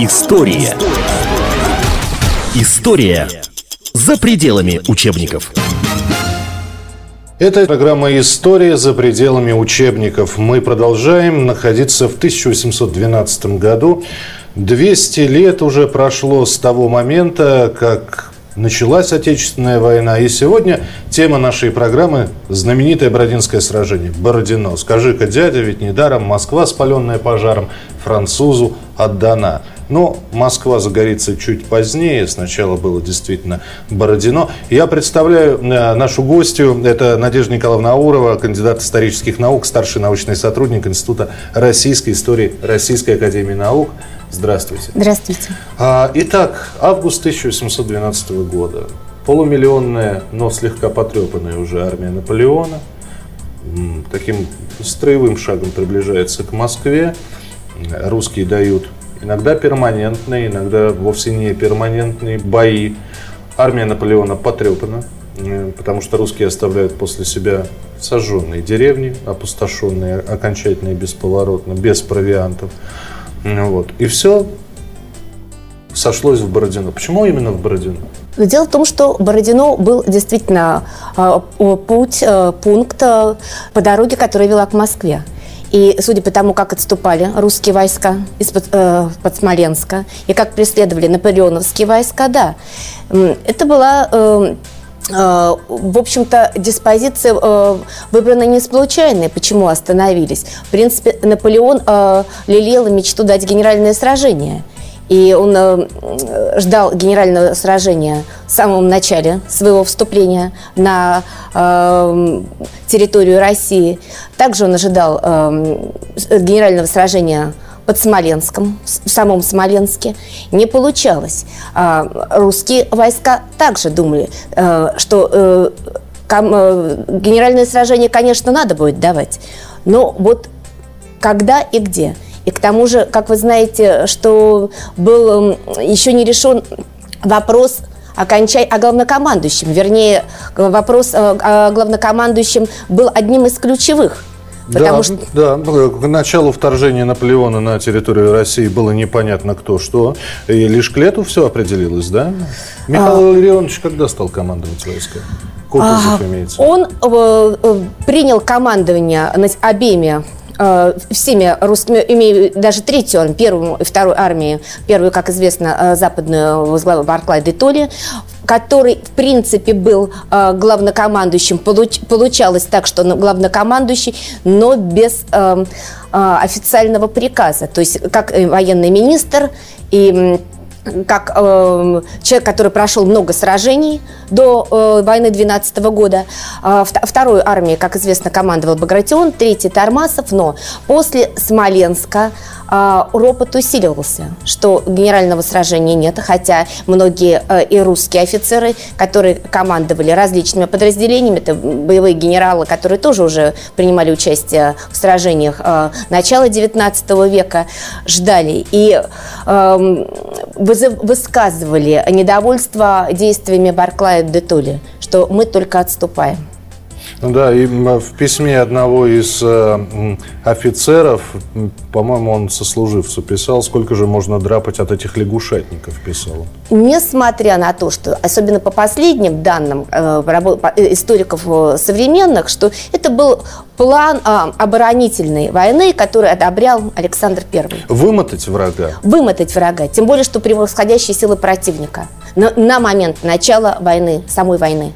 История. История за пределами учебников. Это программа «История за пределами учебников». Мы продолжаем находиться в 1812 году. 200 лет уже прошло с того момента, как началась Отечественная война. И сегодня тема нашей программы – знаменитое Бородинское сражение. Бородино. Скажи-ка, дядя, ведь недаром Москва, спаленная пожаром, французу отдана. Но Москва загорится чуть позднее. Сначала было действительно Бородино. Я представляю э, нашу гостью. Это Надежда Николаевна Аурова, кандидат исторических наук, старший научный сотрудник Института российской истории Российской академии наук. Здравствуйте. Здравствуйте. А, итак, август 1812 года. Полумиллионная, но слегка потрепанная уже армия Наполеона таким строевым шагом приближается к Москве. Русские дают иногда перманентные, иногда вовсе не перманентные бои. Армия Наполеона потрепана, потому что русские оставляют после себя сожженные деревни, опустошенные окончательно и бесповоротно, без провиантов. Вот. И все сошлось в Бородино. Почему именно в Бородино? Дело в том, что Бородино был действительно а, путь, а, пункт а, по дороге, которая вела к Москве. И судя по тому, как отступали русские войска из-под э, под Смоленска и как преследовали наполеоновские войска, да, это была э, э, в общем-то, диспозиция э, выбрана не случайно. Почему остановились? В принципе, Наполеон э, лелеял мечту дать генеральное сражение – и он э, ждал генерального сражения в самом начале своего вступления на э, территорию России. Также он ожидал э, генерального сражения под Смоленском, в самом Смоленске. Не получалось. А русские войска также думали, что генеральное сражение, конечно, надо будет давать, но вот когда и где – и к тому же, как вы знаете, что был еще не решен вопрос окончай о главнокомандующем. Вернее, вопрос о главнокомандующем был одним из ключевых. Потому да, что... да, к началу вторжения Наполеона на территорию России было непонятно кто что. И лишь к лету все определилось, да? Михаил а... Илларионович когда стал командовать войсками? Кутузов а, имеется. Он э, э, принял командование обеими Э, всеми русскими, имею даже третью армию, первую и вторую армию, первую, как известно, э, западную возглавил Барклай де Толли, который, в принципе, был э, главнокомандующим. Получ, получалось так, что он главнокомандующий, но без э, э, официального приказа. То есть, как военный министр и как э, человек, который прошел много сражений до э, войны 12 года. Э, второй армией, как известно, командовал Багратион, третий Тормасов, но после Смоленска а, ропот усиливался, что генерального сражения нет, хотя многие э, и русские офицеры, которые командовали различными подразделениями, это боевые генералы, которые тоже уже принимали участие в сражениях э, начала XIX века, ждали и эм, высказывали недовольство действиями Барклая де Толли, что мы только отступаем. Да, и в письме одного из э, офицеров, по-моему, он сослуживцу писал, сколько же можно драпать от этих лягушатников, писал. Несмотря на то, что, особенно по последним данным э, э историков современных, что это был план э, оборонительной войны, который одобрял Александр I. Вымотать врага? Вымотать врага, тем более, что превосходящие силы противника на, на момент начала войны, самой войны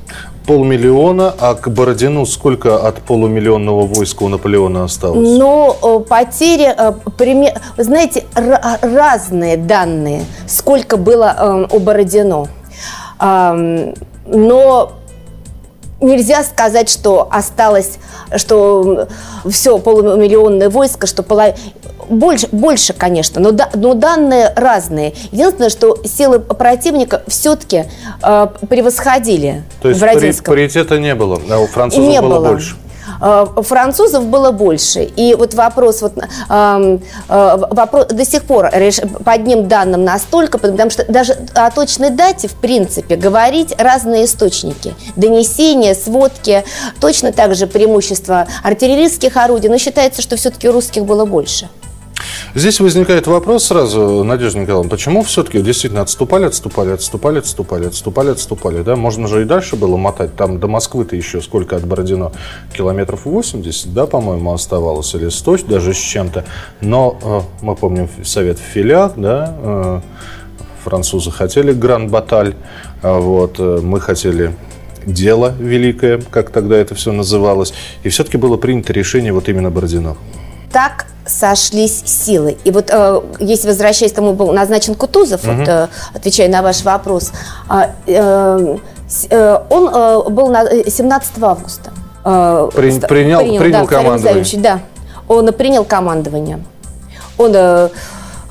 полмиллиона, а к Бородину сколько от полумиллионного войска у Наполеона осталось? Ну, э, потери, э, вы знаете, разные данные, сколько было э, у Бородино. Но нельзя сказать, что осталось, что все полумиллионное войско, что половина больше, больше, конечно, но, да, но данные разные. Единственное, что силы противника все-таки э, превосходили То есть в паритета не было, а у французов не было, было больше? Э, французов было больше. И вот вопрос, вот, э, э, вопрос до сих пор по одним данным настолько, потому что даже о точной дате, в принципе, говорить разные источники. Донесения, сводки, точно так же преимущество артиллерийских орудий, но считается, что все-таки русских было больше. Здесь возникает вопрос сразу, Надежда Николаевна, почему все-таки действительно отступали, отступали, отступали, отступали, отступали, отступали, да? Можно же и дальше было мотать, там до Москвы-то еще сколько от Бородино? Километров 80, да, по-моему, оставалось, или 100 даже с чем-то. Но э, мы помним совет в филях, да, э, французы хотели гранд-баталь, а вот, э, мы хотели дело великое, как тогда это все называлось, и все-таки было принято решение вот именно Бородино. Так сошлись силы. И вот э, если возвращаясь к тому, был назначен Кутузов, угу. вот, э, отвечая на ваш вопрос, э, э, он э, был на 17 э, августа. Э, При, принял принял, принял да, командование. Да, он принял командование. Он э,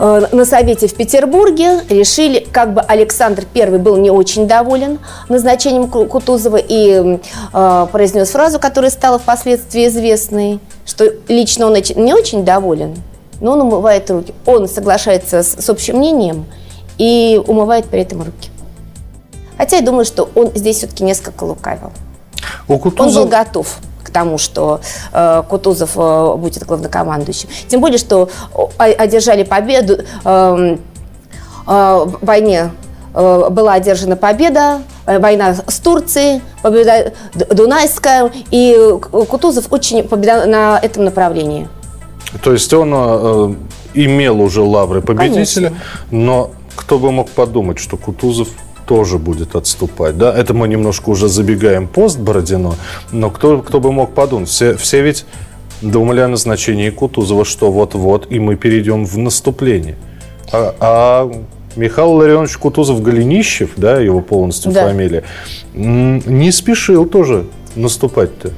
Э, на совете в Петербурге решили, как бы Александр I был не очень доволен назначением Кутузова и э, произнес фразу, которая стала впоследствии известной, что лично он не очень доволен, но он умывает руки. Он соглашается с, с общим мнением и умывает при этом руки. Хотя я думаю, что он здесь все-таки несколько лукавил. У Кутузова... Он был готов тому, что э, Кутузов э, будет главнокомандующим. Тем более, что одержали победу э, э, в войне э, была одержана победа, э, война с Турцией, победа Дунайская, и Кутузов очень победа на этом направлении. То есть он э, имел уже лавры победителя, Конечно. но кто бы мог подумать, что Кутузов тоже будет отступать. Да? Это мы немножко уже забегаем пост Бородино, но кто, кто бы мог подумать, все, все ведь думали о назначении Кутузова, что вот-вот, и мы перейдем в наступление. А, а Михаил Ларионович Кутузов-Голенищев, да, его полностью да. фамилия, не спешил тоже наступать-то.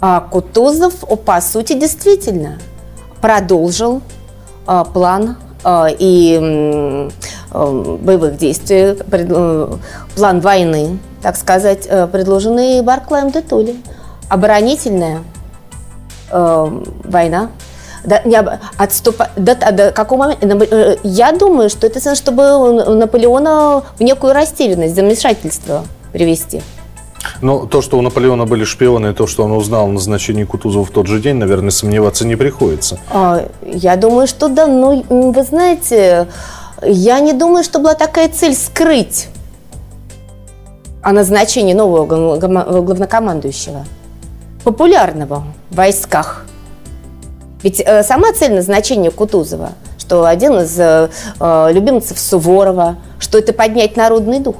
А Кутузов, по сути, действительно продолжил а, план а, и боевых действий, э, план войны, так сказать, э, предложенный Барклаем де Толли. Оборонительная война, да, не отступа, до, до какого момента? Я думаю, что это чтобы Наполеона в некую растерянность, замешательство привести. Ну, то, что у Наполеона были шпионы, и то, что он узнал о назначении Кутузова в тот же день, наверное, сомневаться не приходится. А, я думаю, что да. Но вы знаете, я не думаю, что была такая цель скрыть о назначении нового главнокомандующего, популярного в войсках. Ведь э, сама цель назначения Кутузова, что один из э, э, любимцев Суворова, что это поднять народный дух.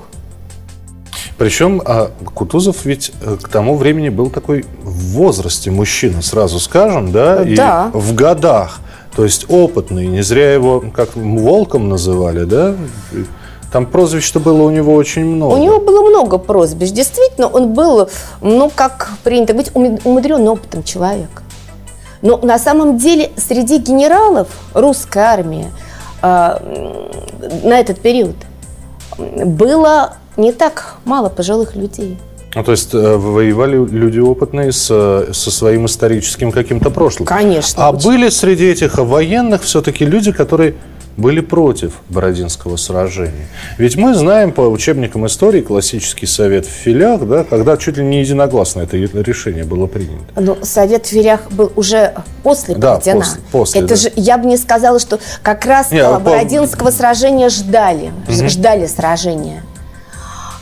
Причем а Кутузов ведь к тому времени был такой в возрасте мужчина, сразу скажем, да, да. и в годах. То есть опытный, не зря его как волком называли, да? Там прозвищ-то было у него очень много. У него было много прозвищ. Действительно, он был, ну, как принято быть, умудрен опытом человек. Но на самом деле среди генералов русской армии э, на этот период было не так мало пожилых людей. Ну, то есть э, воевали люди опытные с, со своим историческим каким-то прошлым. Конечно. А очень. были среди этих военных все-таки люди, которые были против Бородинского сражения. Ведь мы знаем по учебникам истории классический совет в филях, да, когда чуть ли не единогласно это решение было принято. Но совет в филях был уже после да, Бородина. После, после, это да. же, я бы не сказала, что как раз не, Бородинского по... сражения ждали, угу. ждали сражения.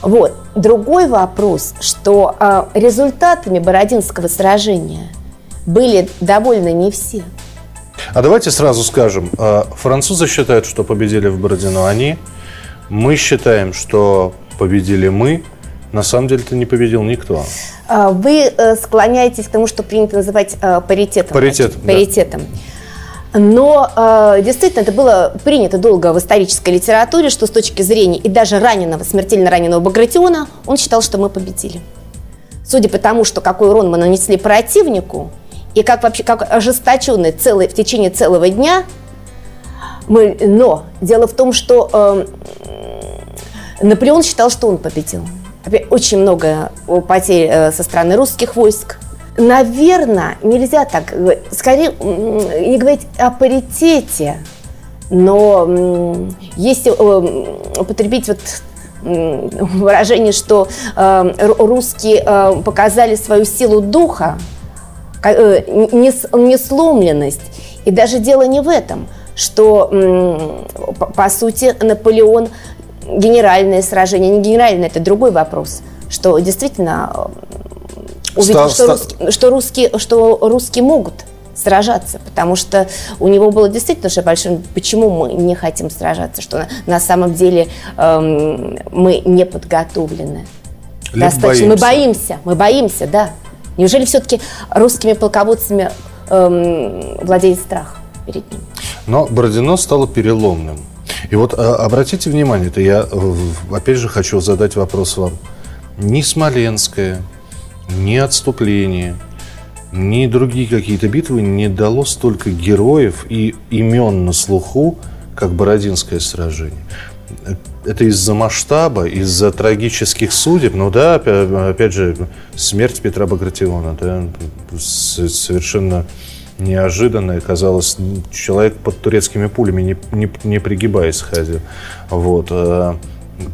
Вот. Другой вопрос, что э, результатами Бородинского сражения были довольны не все. А давайте сразу скажем, э, французы считают, что победили в Бородино они, мы считаем, что победили мы, на самом деле это не победил никто. А, вы э, склоняетесь к тому, что принято называть э, паритетом. Паритет, значит, паритетом. Да. Но э, действительно это было принято долго в исторической литературе, что с точки зрения и даже раненого, смертельно раненого Багратиона, он считал, что мы победили. Судя по тому, что какой урон мы нанесли противнику, и как вообще как ожесточенный целый, в течение целого дня, мы, но дело в том, что э, Наполеон считал, что он победил. Очень много потерь э, со стороны русских войск – наверное, нельзя так, скорее не говорить о паритете, но если э, употребить вот выражение, что э, русские э, показали свою силу духа, несломленность, И даже дело не в этом, что, по, по сути, Наполеон генеральное сражение, не генеральное, это другой вопрос, что действительно увидел, что, Русские, что, русские, что русские могут сражаться, потому что у него было действительно уже большое, почему мы не хотим сражаться, что на, на самом деле эм, мы не подготовлены. Достаточно. Боимся. Мы боимся, мы боимся, да. Неужели все-таки русскими полководцами эм, владеет страх перед ним? Но Бородино стало переломным. И вот а, обратите внимание, это я опять же хочу задать вопрос вам. Ни Смоленское, ни отступление, ни другие какие-то битвы не дало столько героев и имен на слуху, как Бородинское сражение. Это из-за масштаба, из-за трагических судеб. Ну да, опять же, смерть Петра Багратиона, да, совершенно неожиданная, казалось, человек под турецкими пулями, не, не, не пригибаясь ходил. Вот. Э,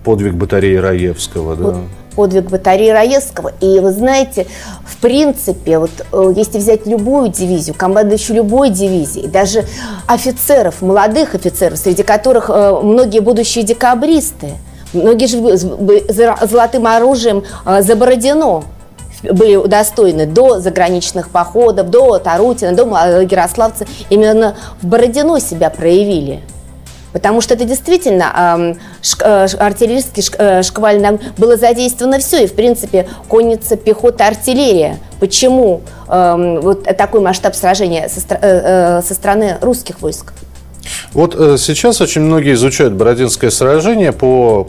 подвиг батареи Раевского, да подвиг батареи Раевского. И вы знаете, в принципе, вот э, если взять любую дивизию, командующую любой дивизией, даже офицеров, молодых офицеров, среди которых э, многие будущие декабристы, многие же золотым оружием э, за Бородино были удостоены до заграничных походов, до Тарутина, до Ярославца, именно в Бородино себя проявили – Потому что это действительно э, артиллерийский э, шкваль было задействовано все. И, в принципе, конница, пехота, артиллерия. Почему вот такой масштаб сражения со, э, со стороны русских войск? Вот сейчас очень многие изучают Бородинское сражение по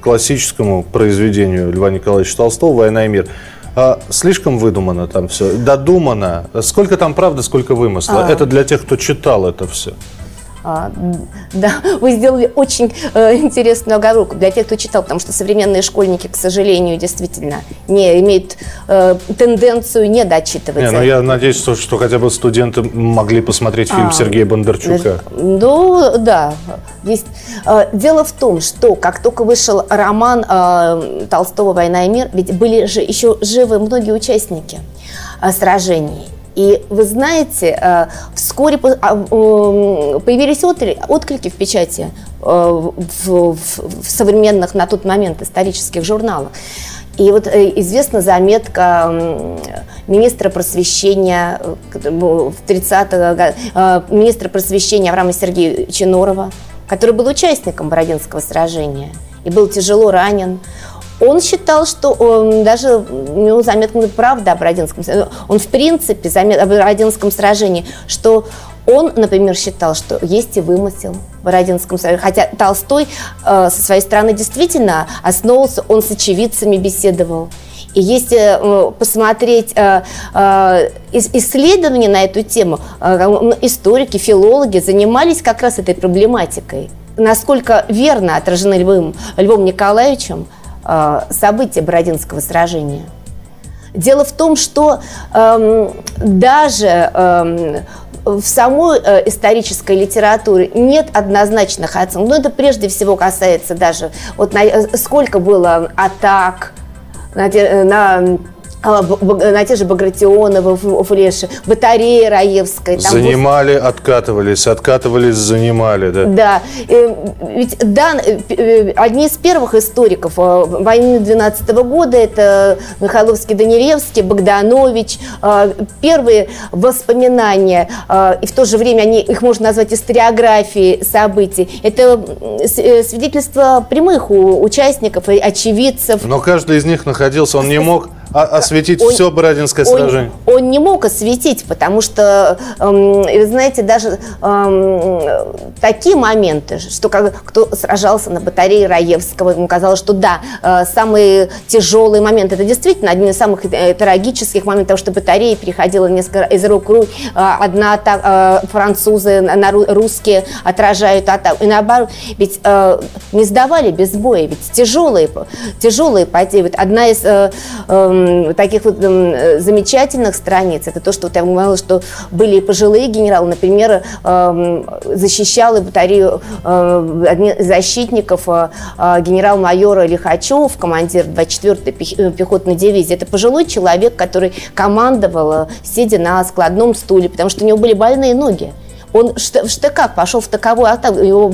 классическому произведению Льва Николаевича Толстого «Война и мир». А, слишком выдумано там все, додумано. Сколько там правды, сколько вымысла. А. Это для тех, кто читал это все. А, да, вы сделали очень э, интересную оговорку для тех, кто читал, потому что современные школьники, к сожалению, действительно не имеют э, тенденцию не дочитывать. Не, ну я надеюсь, что, что хотя бы студенты могли посмотреть фильм а, Сергея Бондарчука. Ну, да. Есть. Э, дело в том, что как только вышел роман э, Толстого «Война и мир», ведь были же еще живы многие участники сражений. И вы знаете, э, вскоре а, появились отклики в печати э, в, современных на тот момент исторических журналах. И вот э, известна заметка министра просвещения в 30-х годах, министра просвещения Авраама Сергеевича Норова, который был участником Бородинского сражения и был тяжело ранен. Он считал, что он, даже у него заметна правда о Бородинском Он, в принципе, замет, о Бородинском сражении, что он, например, считал, что есть и вымысел в Бородинском сражении. Хотя Толстой э, со своей стороны действительно основывался, он с очевидцами беседовал. И если э, посмотреть э, э, исследования на эту тему, э, историки, филологи занимались как раз этой проблематикой. Насколько верно отражены Львом, Львом Николаевичем Э, события Бородинского сражения. Дело в том, что э, даже э, в самой э, исторической литературе нет однозначных оценок. Но это прежде всего касается даже вот на, э, сколько было атак на, на на те же Багратионова, Флеши, батарея Раевская. Там занимали, был... откатывались, откатывались, занимали, да? Да. Ведь да, э, одни из первых историков э, войны 12 года, это Михайловский, Данилевский, Богданович, э, первые воспоминания, и в то же время они, их можно назвать историографией событий, это свидетельство прямых участников, очевидцев. Но каждый из них находился, он не мог а, осветить он, все Бородинское сражение? Он, он не мог осветить, потому что, эм, знаете, даже эм, такие моменты, что как, кто сражался на батарее Раевского, ему казалось, что да, э, самый тяжелый момент, это действительно один из самых э, трагических моментов, что батарея переходила несколько из рук в руки, э, одна атака, э, французы, на, русские отражают атаку, и наоборот, ведь э, не сдавали без боя, ведь тяжелые, тяжелые потери, вот одна из э, э, таких вот замечательных страниц, это то, что вот я говорила, что были и пожилые генералы, например, защищал и батарею из защитников э, генерал-майора Лихачев, командир 24-й э, пехотной дивизии. Это пожилой человек, который командовал, э, сидя на складном стуле, потому что у него были больные ноги. Он в штыках пошел в таковую атаку, его,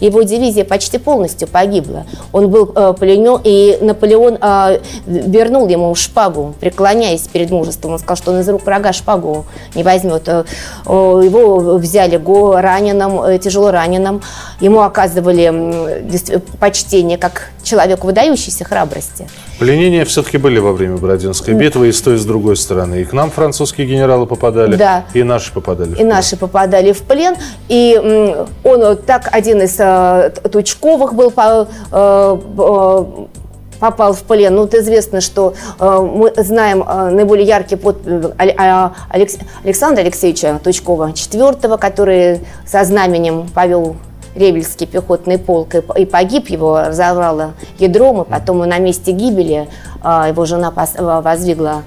его дивизия почти полностью погибла. Он был э, пленен, и Наполеон э, вернул ему шпагу, преклоняясь перед мужеством. Он сказал, что он из рук врага шпагу не возьмет. Э, его взяли го раненым, э, тяжело раненым. Ему оказывали почтение как человеку выдающейся храбрости. Пленения все-таки были во время Бородинской битвы и с той, и с другой стороны. И к нам французские генералы попадали, да. и наши попадали. И наши попадали в плен. И он так один из э, Тучковых был э, э, попал в плен. Ну, вот известно, что э, мы знаем э, наиболее яркий под э, Алекс, Александра Алексеевича Тучкова, четвертого, который со знаменем повел Ревельский пехотный полк и, и погиб, его разорвало ядром, и потом на месте гибели э, его жена пос, воздвигла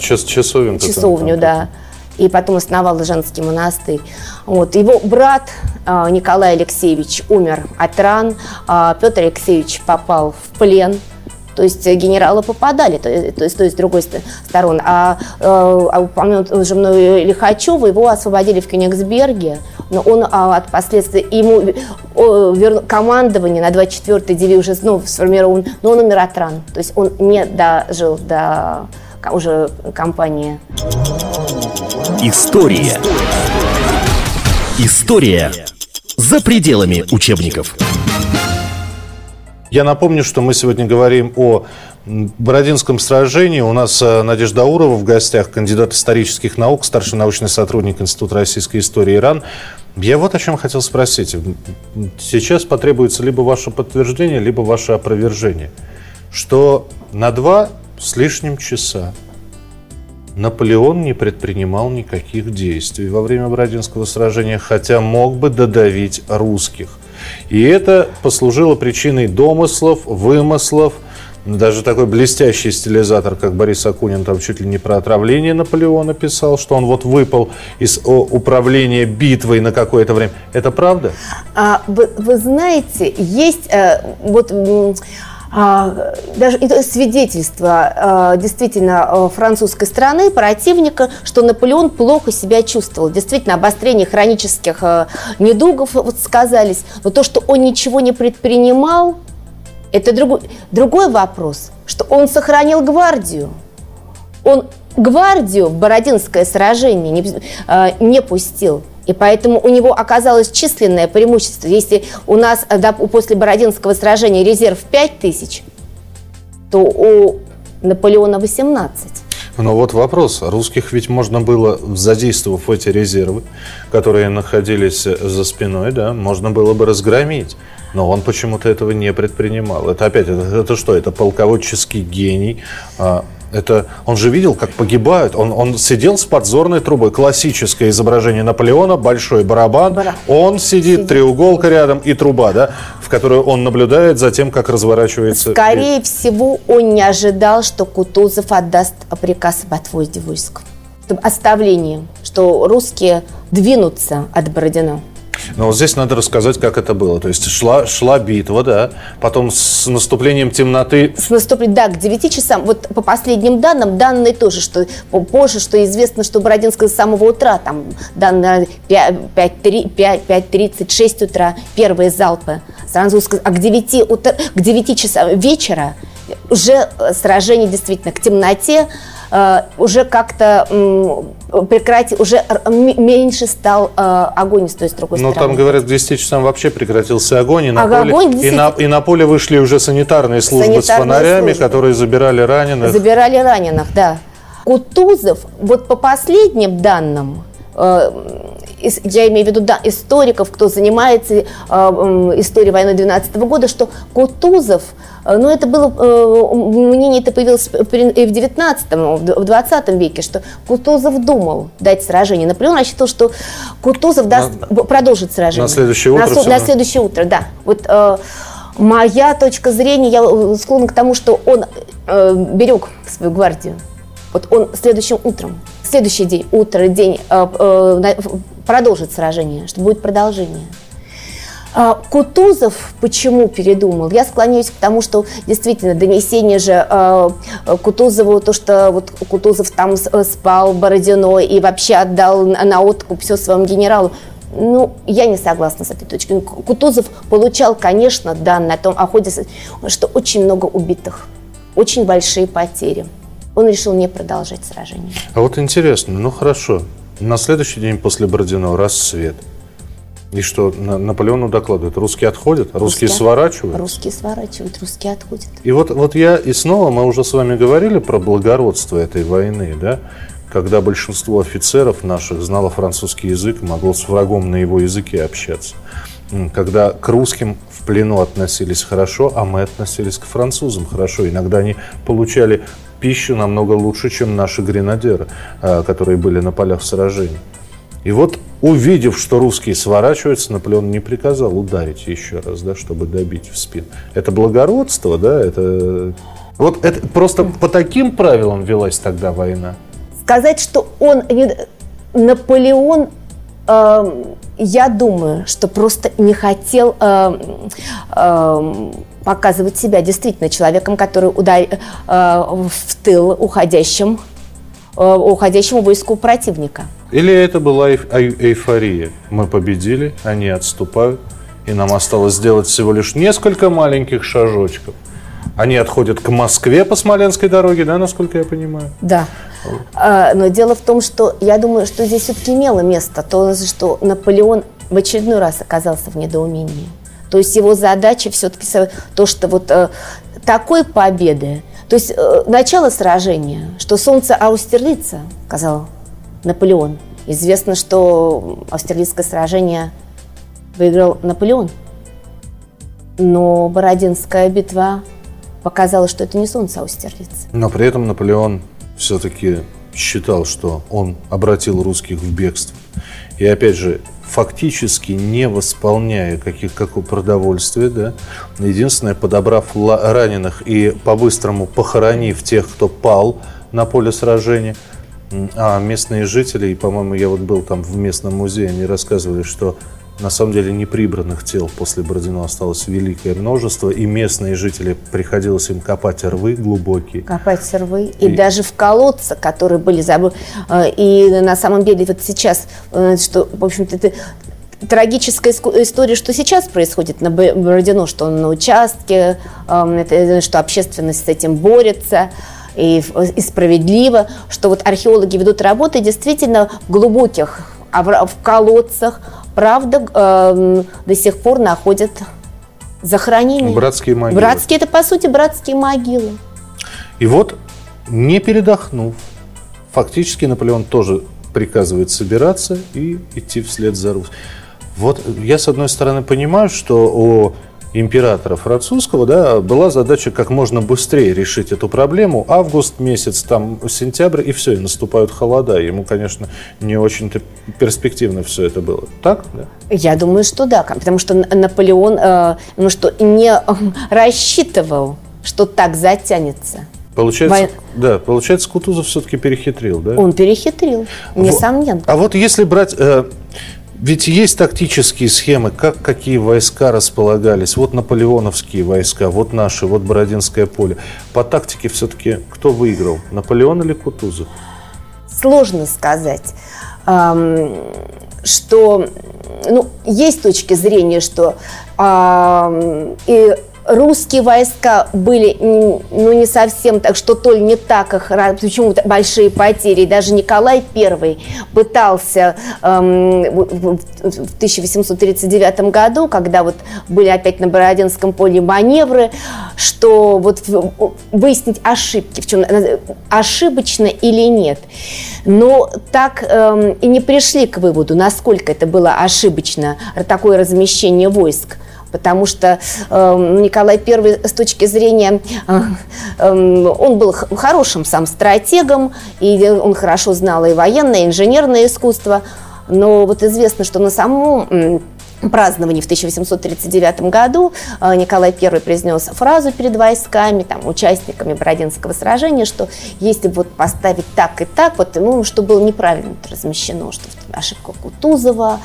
Час, часовню. Часовню, там, да. И потом основал женский монастырь. Вот. Его брат э, Николай Алексеевич умер от ран, э, Петр Алексеевич попал в плен. То есть генералы попадали, то, то есть, то есть с другой стороны. А, э, а упомянут уже мной Лихачева, его освободили в Кёнигсберге, но он а, от последствий, ему о, вер, командование на 24-й дивизии уже ну, сформирован, но он умер от ран. То есть он не дожил до уже компании. История. История за пределами учебников. Я напомню, что мы сегодня говорим о Бородинском сражении. У нас э, Надежда Урова в гостях, кандидат исторических наук, старший научный сотрудник Института российской истории Иран. Я вот о чем хотел спросить. Сейчас потребуется либо ваше подтверждение, либо ваше опровержение, что на два с лишним часа Наполеон не предпринимал никаких действий во время Бородинского сражения, хотя мог бы додавить русских. И это послужило причиной домыслов, вымыслов, даже такой блестящий стилизатор, как Борис Акунин, там чуть ли не про отравление Наполеона писал, что он вот выпал из управления битвой на какое-то время. Это правда? А, вы, вы знаете, есть э, вот а, даже это свидетельство а, действительно а, французской страны, противника, что Наполеон плохо себя чувствовал. Действительно, обострение хронических недугов вот сказались. Но то, что он ничего не предпринимал, это другой, другой вопрос, что он сохранил гвардию. Он гвардию в Бородинское сражение не, не пустил. И поэтому у него оказалось численное преимущество. Если у нас да, после Бородинского сражения резерв 5 тысяч, то у Наполеона 18. Но вот вопрос. Русских ведь можно было, задействовав эти резервы, которые находились за спиной, да, можно было бы разгромить. Но он почему-то этого не предпринимал. Это опять, это, это что? Это полководческий гений. Это, он же видел, как погибают. Он, он сидел с подзорной трубой. Классическое изображение Наполеона, большой барабан. Бара. Он сидит, сидит, треуголка рядом и труба, да, в которую он наблюдает за тем, как разворачивается. Скорее всего, он не ожидал, что Кутузов отдаст приказ об отводе войск. Оставлением, что русские двинутся от Бородина. Но вот здесь надо рассказать, как это было. То есть шла, шла битва, да, потом с наступлением темноты... С наступлением, да, к 9 часам. Вот по последним данным, данные тоже, что позже, что известно, что Бородинская с самого утра, там, данные 5.30, 6 утра, первые залпы. Сразу, а к 9, утра, к 9 часам вечера уже сражение действительно к темноте, уже как-то прекратил, уже меньше стал э, огонь с той с другой Но стороны. там, говорят, к 10 часам вообще прекратился огонь, и на, а поле, огонь 10... и, на, и на поле вышли уже санитарные службы санитарные с фонарями, службы. которые забирали раненых. Забирали раненых, да. Кутузов, вот по последним данным, э, я имею в виду да, историков, кто занимается э, историей войны 12 года, что Кутузов, э, ну это было, э, мнение это появилось и в 19 в 20 веке, что Кутузов думал дать сражение. Наполеон рассчитывал, что Кутузов даст, на, продолжит сражение. На следующее утро? На, на следующее утро, да. Вот э, моя точка зрения, я склонна к тому, что он э, берег свою гвардию. Вот он следующим утром, следующий день, утро, день, э, э, продолжит сражение, что будет продолжение. А Кутузов почему передумал? Я склоняюсь к тому, что действительно донесение же э, Кутузову, то, что вот Кутузов там спал Бородино и вообще отдал на откуп все своему генералу, ну, я не согласна с этой точкой. Кутузов получал, конечно, данные о том, о ходе, что очень много убитых, очень большие потери. Он решил не продолжать сражение. А вот интересно, ну хорошо, на следующий день после Бородино рассвет. И что, Наполеону докладывают, русские отходят, русские, русские сворачивают? Русские сворачивают, русские отходят. И вот, вот я, и снова мы уже с вами говорили про благородство этой войны, да? когда большинство офицеров наших знало французский язык могло с врагом на его языке общаться. Когда к русским в плену относились хорошо, а мы относились к французам хорошо. Иногда они получали пищу намного лучше, чем наши гренадеры, а, которые были на полях сражений. И вот, увидев, что русские сворачиваются, Наполеон не приказал ударить еще раз, да, чтобы добить в спину. Это благородство, да, это... Вот это просто по таким правилам велась тогда война сказать, что он Наполеон, э, я думаю, что просто не хотел э, э, показывать себя действительно человеком, который удар, э, в тыл уходящим, э, уходящему войску противника. Или это была эйфория? Мы победили, они отступают, и нам осталось сделать всего лишь несколько маленьких шажочков. Они отходят к Москве по Смоленской дороге, да, насколько я понимаю? Да. А, но дело в том, что я думаю, что здесь все-таки имело место то, что Наполеон в очередной раз оказался в недоумении. То есть его задача все-таки то, что вот э, такой победы, то есть э, начало сражения, что солнце Аустерлица, сказал Наполеон. Известно, что Аустерлицкое сражение выиграл Наполеон. Но Бородинская битва показала, что это не солнце Аустерлиц. Но при этом Наполеон все-таки считал, что он обратил русских в бегство. И опять же, фактически не восполняя каких, какого продовольствия, да, единственное, подобрав раненых и по-быстрому похоронив тех, кто пал на поле сражения, а местные жители, и, по-моему, я вот был там в местном музее, они рассказывали, что на самом деле неприбранных тел после Бородино осталось великое множество, и местные жители приходилось им копать рвы глубокие. Копать рвы, и, и даже в колодца, которые были забыты. Э, и на самом деле вот сейчас, э, что, в общем-то, это трагическая история, что сейчас происходит на Бородино, что он на участке, э, что общественность с этим борется и, и справедливо, что вот археологи ведут работы действительно в глубоких в колодцах, правда, э, до сих пор находят захоронения. Братские могилы. Братские, это по сути братские могилы. И вот, не передохнув, фактически Наполеон тоже приказывает собираться и идти вслед за Русь. Вот я, с одной стороны, понимаю, что о императора французского, да, была задача как можно быстрее решить эту проблему. Август месяц, там сентябрь, и все, и наступают холода. Ему, конечно, не очень-то перспективно все это было. Так? Да? Я думаю, что да, потому что Наполеон э, ну, что не э, рассчитывал, что так затянется. Получается, Вой... да, получается, Кутузов все-таки перехитрил, да? Он перехитрил, несомненно. А вот если брать э, ведь есть тактические схемы, как какие войска располагались. Вот наполеоновские войска, вот наши, вот Бородинское поле. По тактике все-таки кто выиграл, Наполеон или Кутузов? Сложно сказать, что ну, есть точки зрения, что и русские войска были ну, не совсем так, что то ли не так их, почему большие потери. Даже Николай I пытался эм, в 1839 году, когда вот были опять на Бородинском поле маневры, что вот выяснить ошибки, в чем ошибочно или нет. Но так эм, и не пришли к выводу, насколько это было ошибочно, такое размещение войск потому что э, Николай I с точки зрения, э, э, он был хорошим сам стратегом, и он хорошо знал и военное, и инженерное искусство, но вот известно, что на самом праздновании в 1839 году э, Николай I произнес фразу перед войсками, там, участниками Бородинского сражения, что если вот поставить так и так, вот, ну, что было неправильно размещено, что ошибка Кутузова,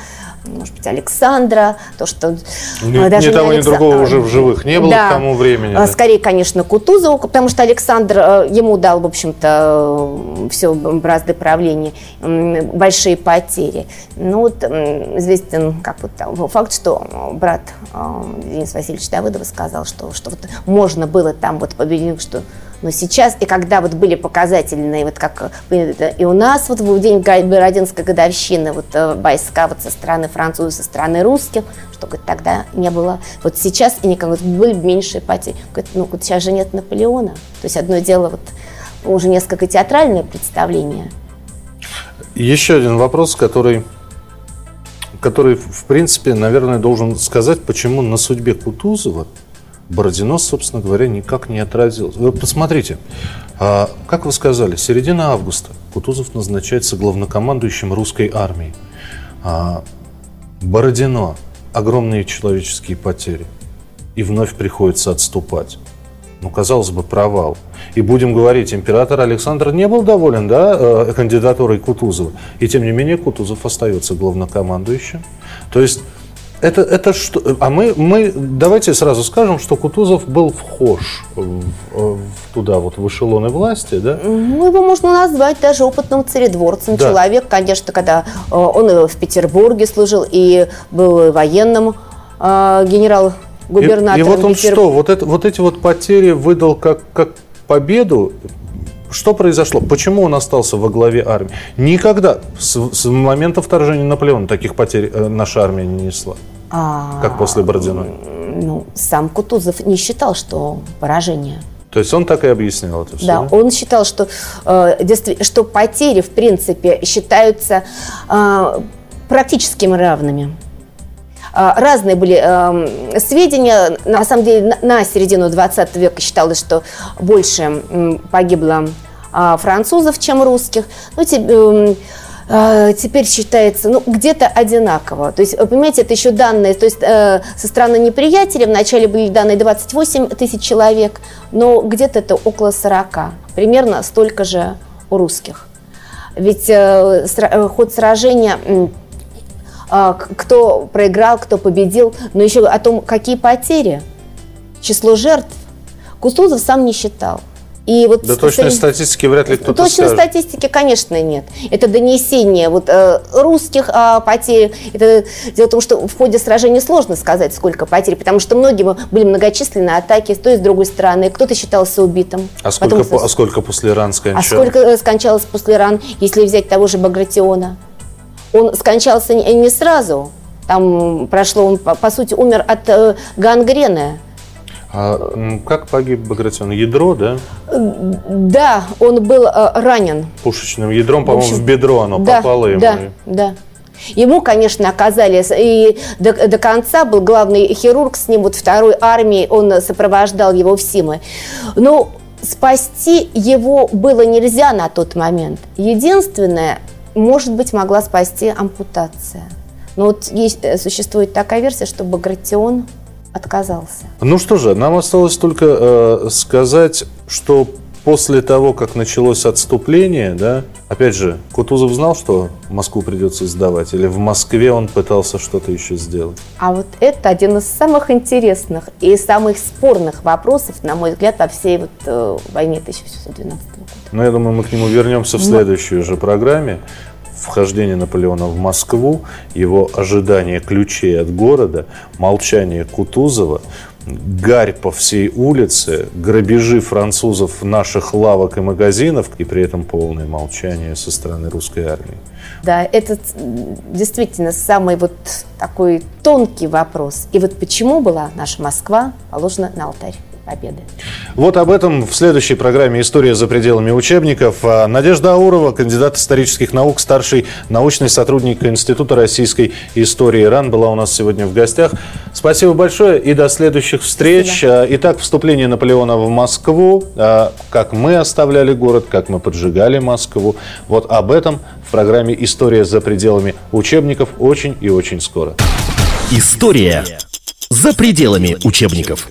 может быть, Александра, то, что Ни, э, даже ни того, ни Алекса- другого э, уже в живых не было да. к тому времени. А, да. Скорее, конечно, Кутузову, потому что Александр э, ему дал, в общем-то, все бразды правления, большие потери. Ну вот известен как вот там, факт, что э, брат э, Денис Васильевич Давыдова сказал, что, что вот можно было там вот победить, что но сейчас, и когда вот были показательные, вот как э, и у нас вот в день Бородинской годовщины вот э, войска вот со стороны французов, со стороны русских, что говорит, тогда не было. Вот сейчас и никак вот были меньшие потери. Говорит, ну вот сейчас же нет Наполеона. То есть одно дело вот уже несколько театральное представление. Еще один вопрос, который, который, в принципе, наверное, должен сказать, почему на судьбе Кутузова Бородино, собственно говоря, никак не отразилось. Вы посмотрите, а, как вы сказали, середина августа Кутузов назначается главнокомандующим русской армией. А, Бородино, огромные человеческие потери. И вновь приходится отступать. Ну, казалось бы, провал. И будем говорить, император Александр не был доволен да, э, кандидатурой Кутузова. И тем не менее Кутузов остается главнокомандующим. То есть это, это что? А мы, мы давайте сразу скажем, что Кутузов был вхож в, в- туда, вот в эшелоны власти, да? Ну, его можно назвать даже опытным царедворцем. Да. Человек, конечно, когда э, он и в Петербурге служил, и был военным э, И, генерал-губернатором и вот он Петербурга. что, вот, это, вот эти вот потери выдал как, как победу. Что произошло? Почему он остался во главе армии? Никогда с, с момента вторжения Наполеона таких потерь э, наша армия не несла, А, как после Бородино. ну, сам Кутузов не считал, что поражение. То есть он так и объяснял это все. Да, он считал, что, э, что потери, в принципе, считаются э, практически равными. Э, Разные были э, сведения. На самом деле, на, на середину 20 века считалось, что больше м, погибло э, французов, чем русских. Ну, те- эм, э, теперь считается, ну, где-то одинаково. То есть, понимаете, это еще данные, то есть э, со стороны неприятеля вначале были данные 28 тысяч человек, но где-то это около 40. Примерно столько же у русских. Ведь э, сра- э, ход сражения а, к- кто проиграл, кто победил, но еще о том, какие потери, число жертв, Кутузов сам не считал. И вот Да точной среди- статистики вряд ли кто-то Точной скажет. статистики, конечно, нет. Это донесение вот, э, русских э, потерь. Это, дело в том, что в ходе сражения сложно сказать, сколько потерь, потому что многие были многочисленные атаки с той и с другой стороны. Кто-то считался убитым. А сколько, Потом- по- а сколько после Иран а скончалось? сколько э, скончалось после ран, если взять того же Багратиона? Он скончался не, сразу. Там прошло, он, по, по сути, умер от э, гангрены. А, как погиб Багратион? Ядро, да? Да, он был э, ранен. Пушечным ядром, по-моему, в, общем, бедро оно да, попало ему. Да, да. Ему, конечно, оказали, и до, до конца был главный хирург с ним, вот второй армии, он сопровождал его в Симы. Но спасти его было нельзя на тот момент. Единственное, может быть, могла спасти ампутация. Но вот есть, э, существует такая версия, что Багратион отказался. Ну что же, нам осталось только э, сказать, что после того, как началось отступление, да, опять же, Кутузов знал, что Москву придется сдавать, или в Москве он пытался что-то еще сделать? А вот это один из самых интересных и самых спорных вопросов, на мой взгляд, во всей вот э, войне 1712 года. Но я думаю, мы к нему вернемся в следующей уже программе. Вхождение Наполеона в Москву, его ожидание ключей от города, молчание Кутузова, гарь по всей улице, грабежи французов наших лавок и магазинов, и при этом полное молчание со стороны русской армии. Да, это действительно самый вот такой тонкий вопрос. И вот почему была наша Москва положена на алтарь победы? Вот об этом в следующей программе «История за пределами учебников». А Надежда Аурова, кандидат исторических наук, старший научный сотрудник Института российской истории РАН, была у нас сегодня в гостях. Спасибо большое и до следующих встреч. А, Итак, вступление Наполеона в Москву, а, как мы оставляли город, как мы поджигали Москву. Вот об этом в программе «История за пределами учебников» очень и очень скоро. История за пределами учебников.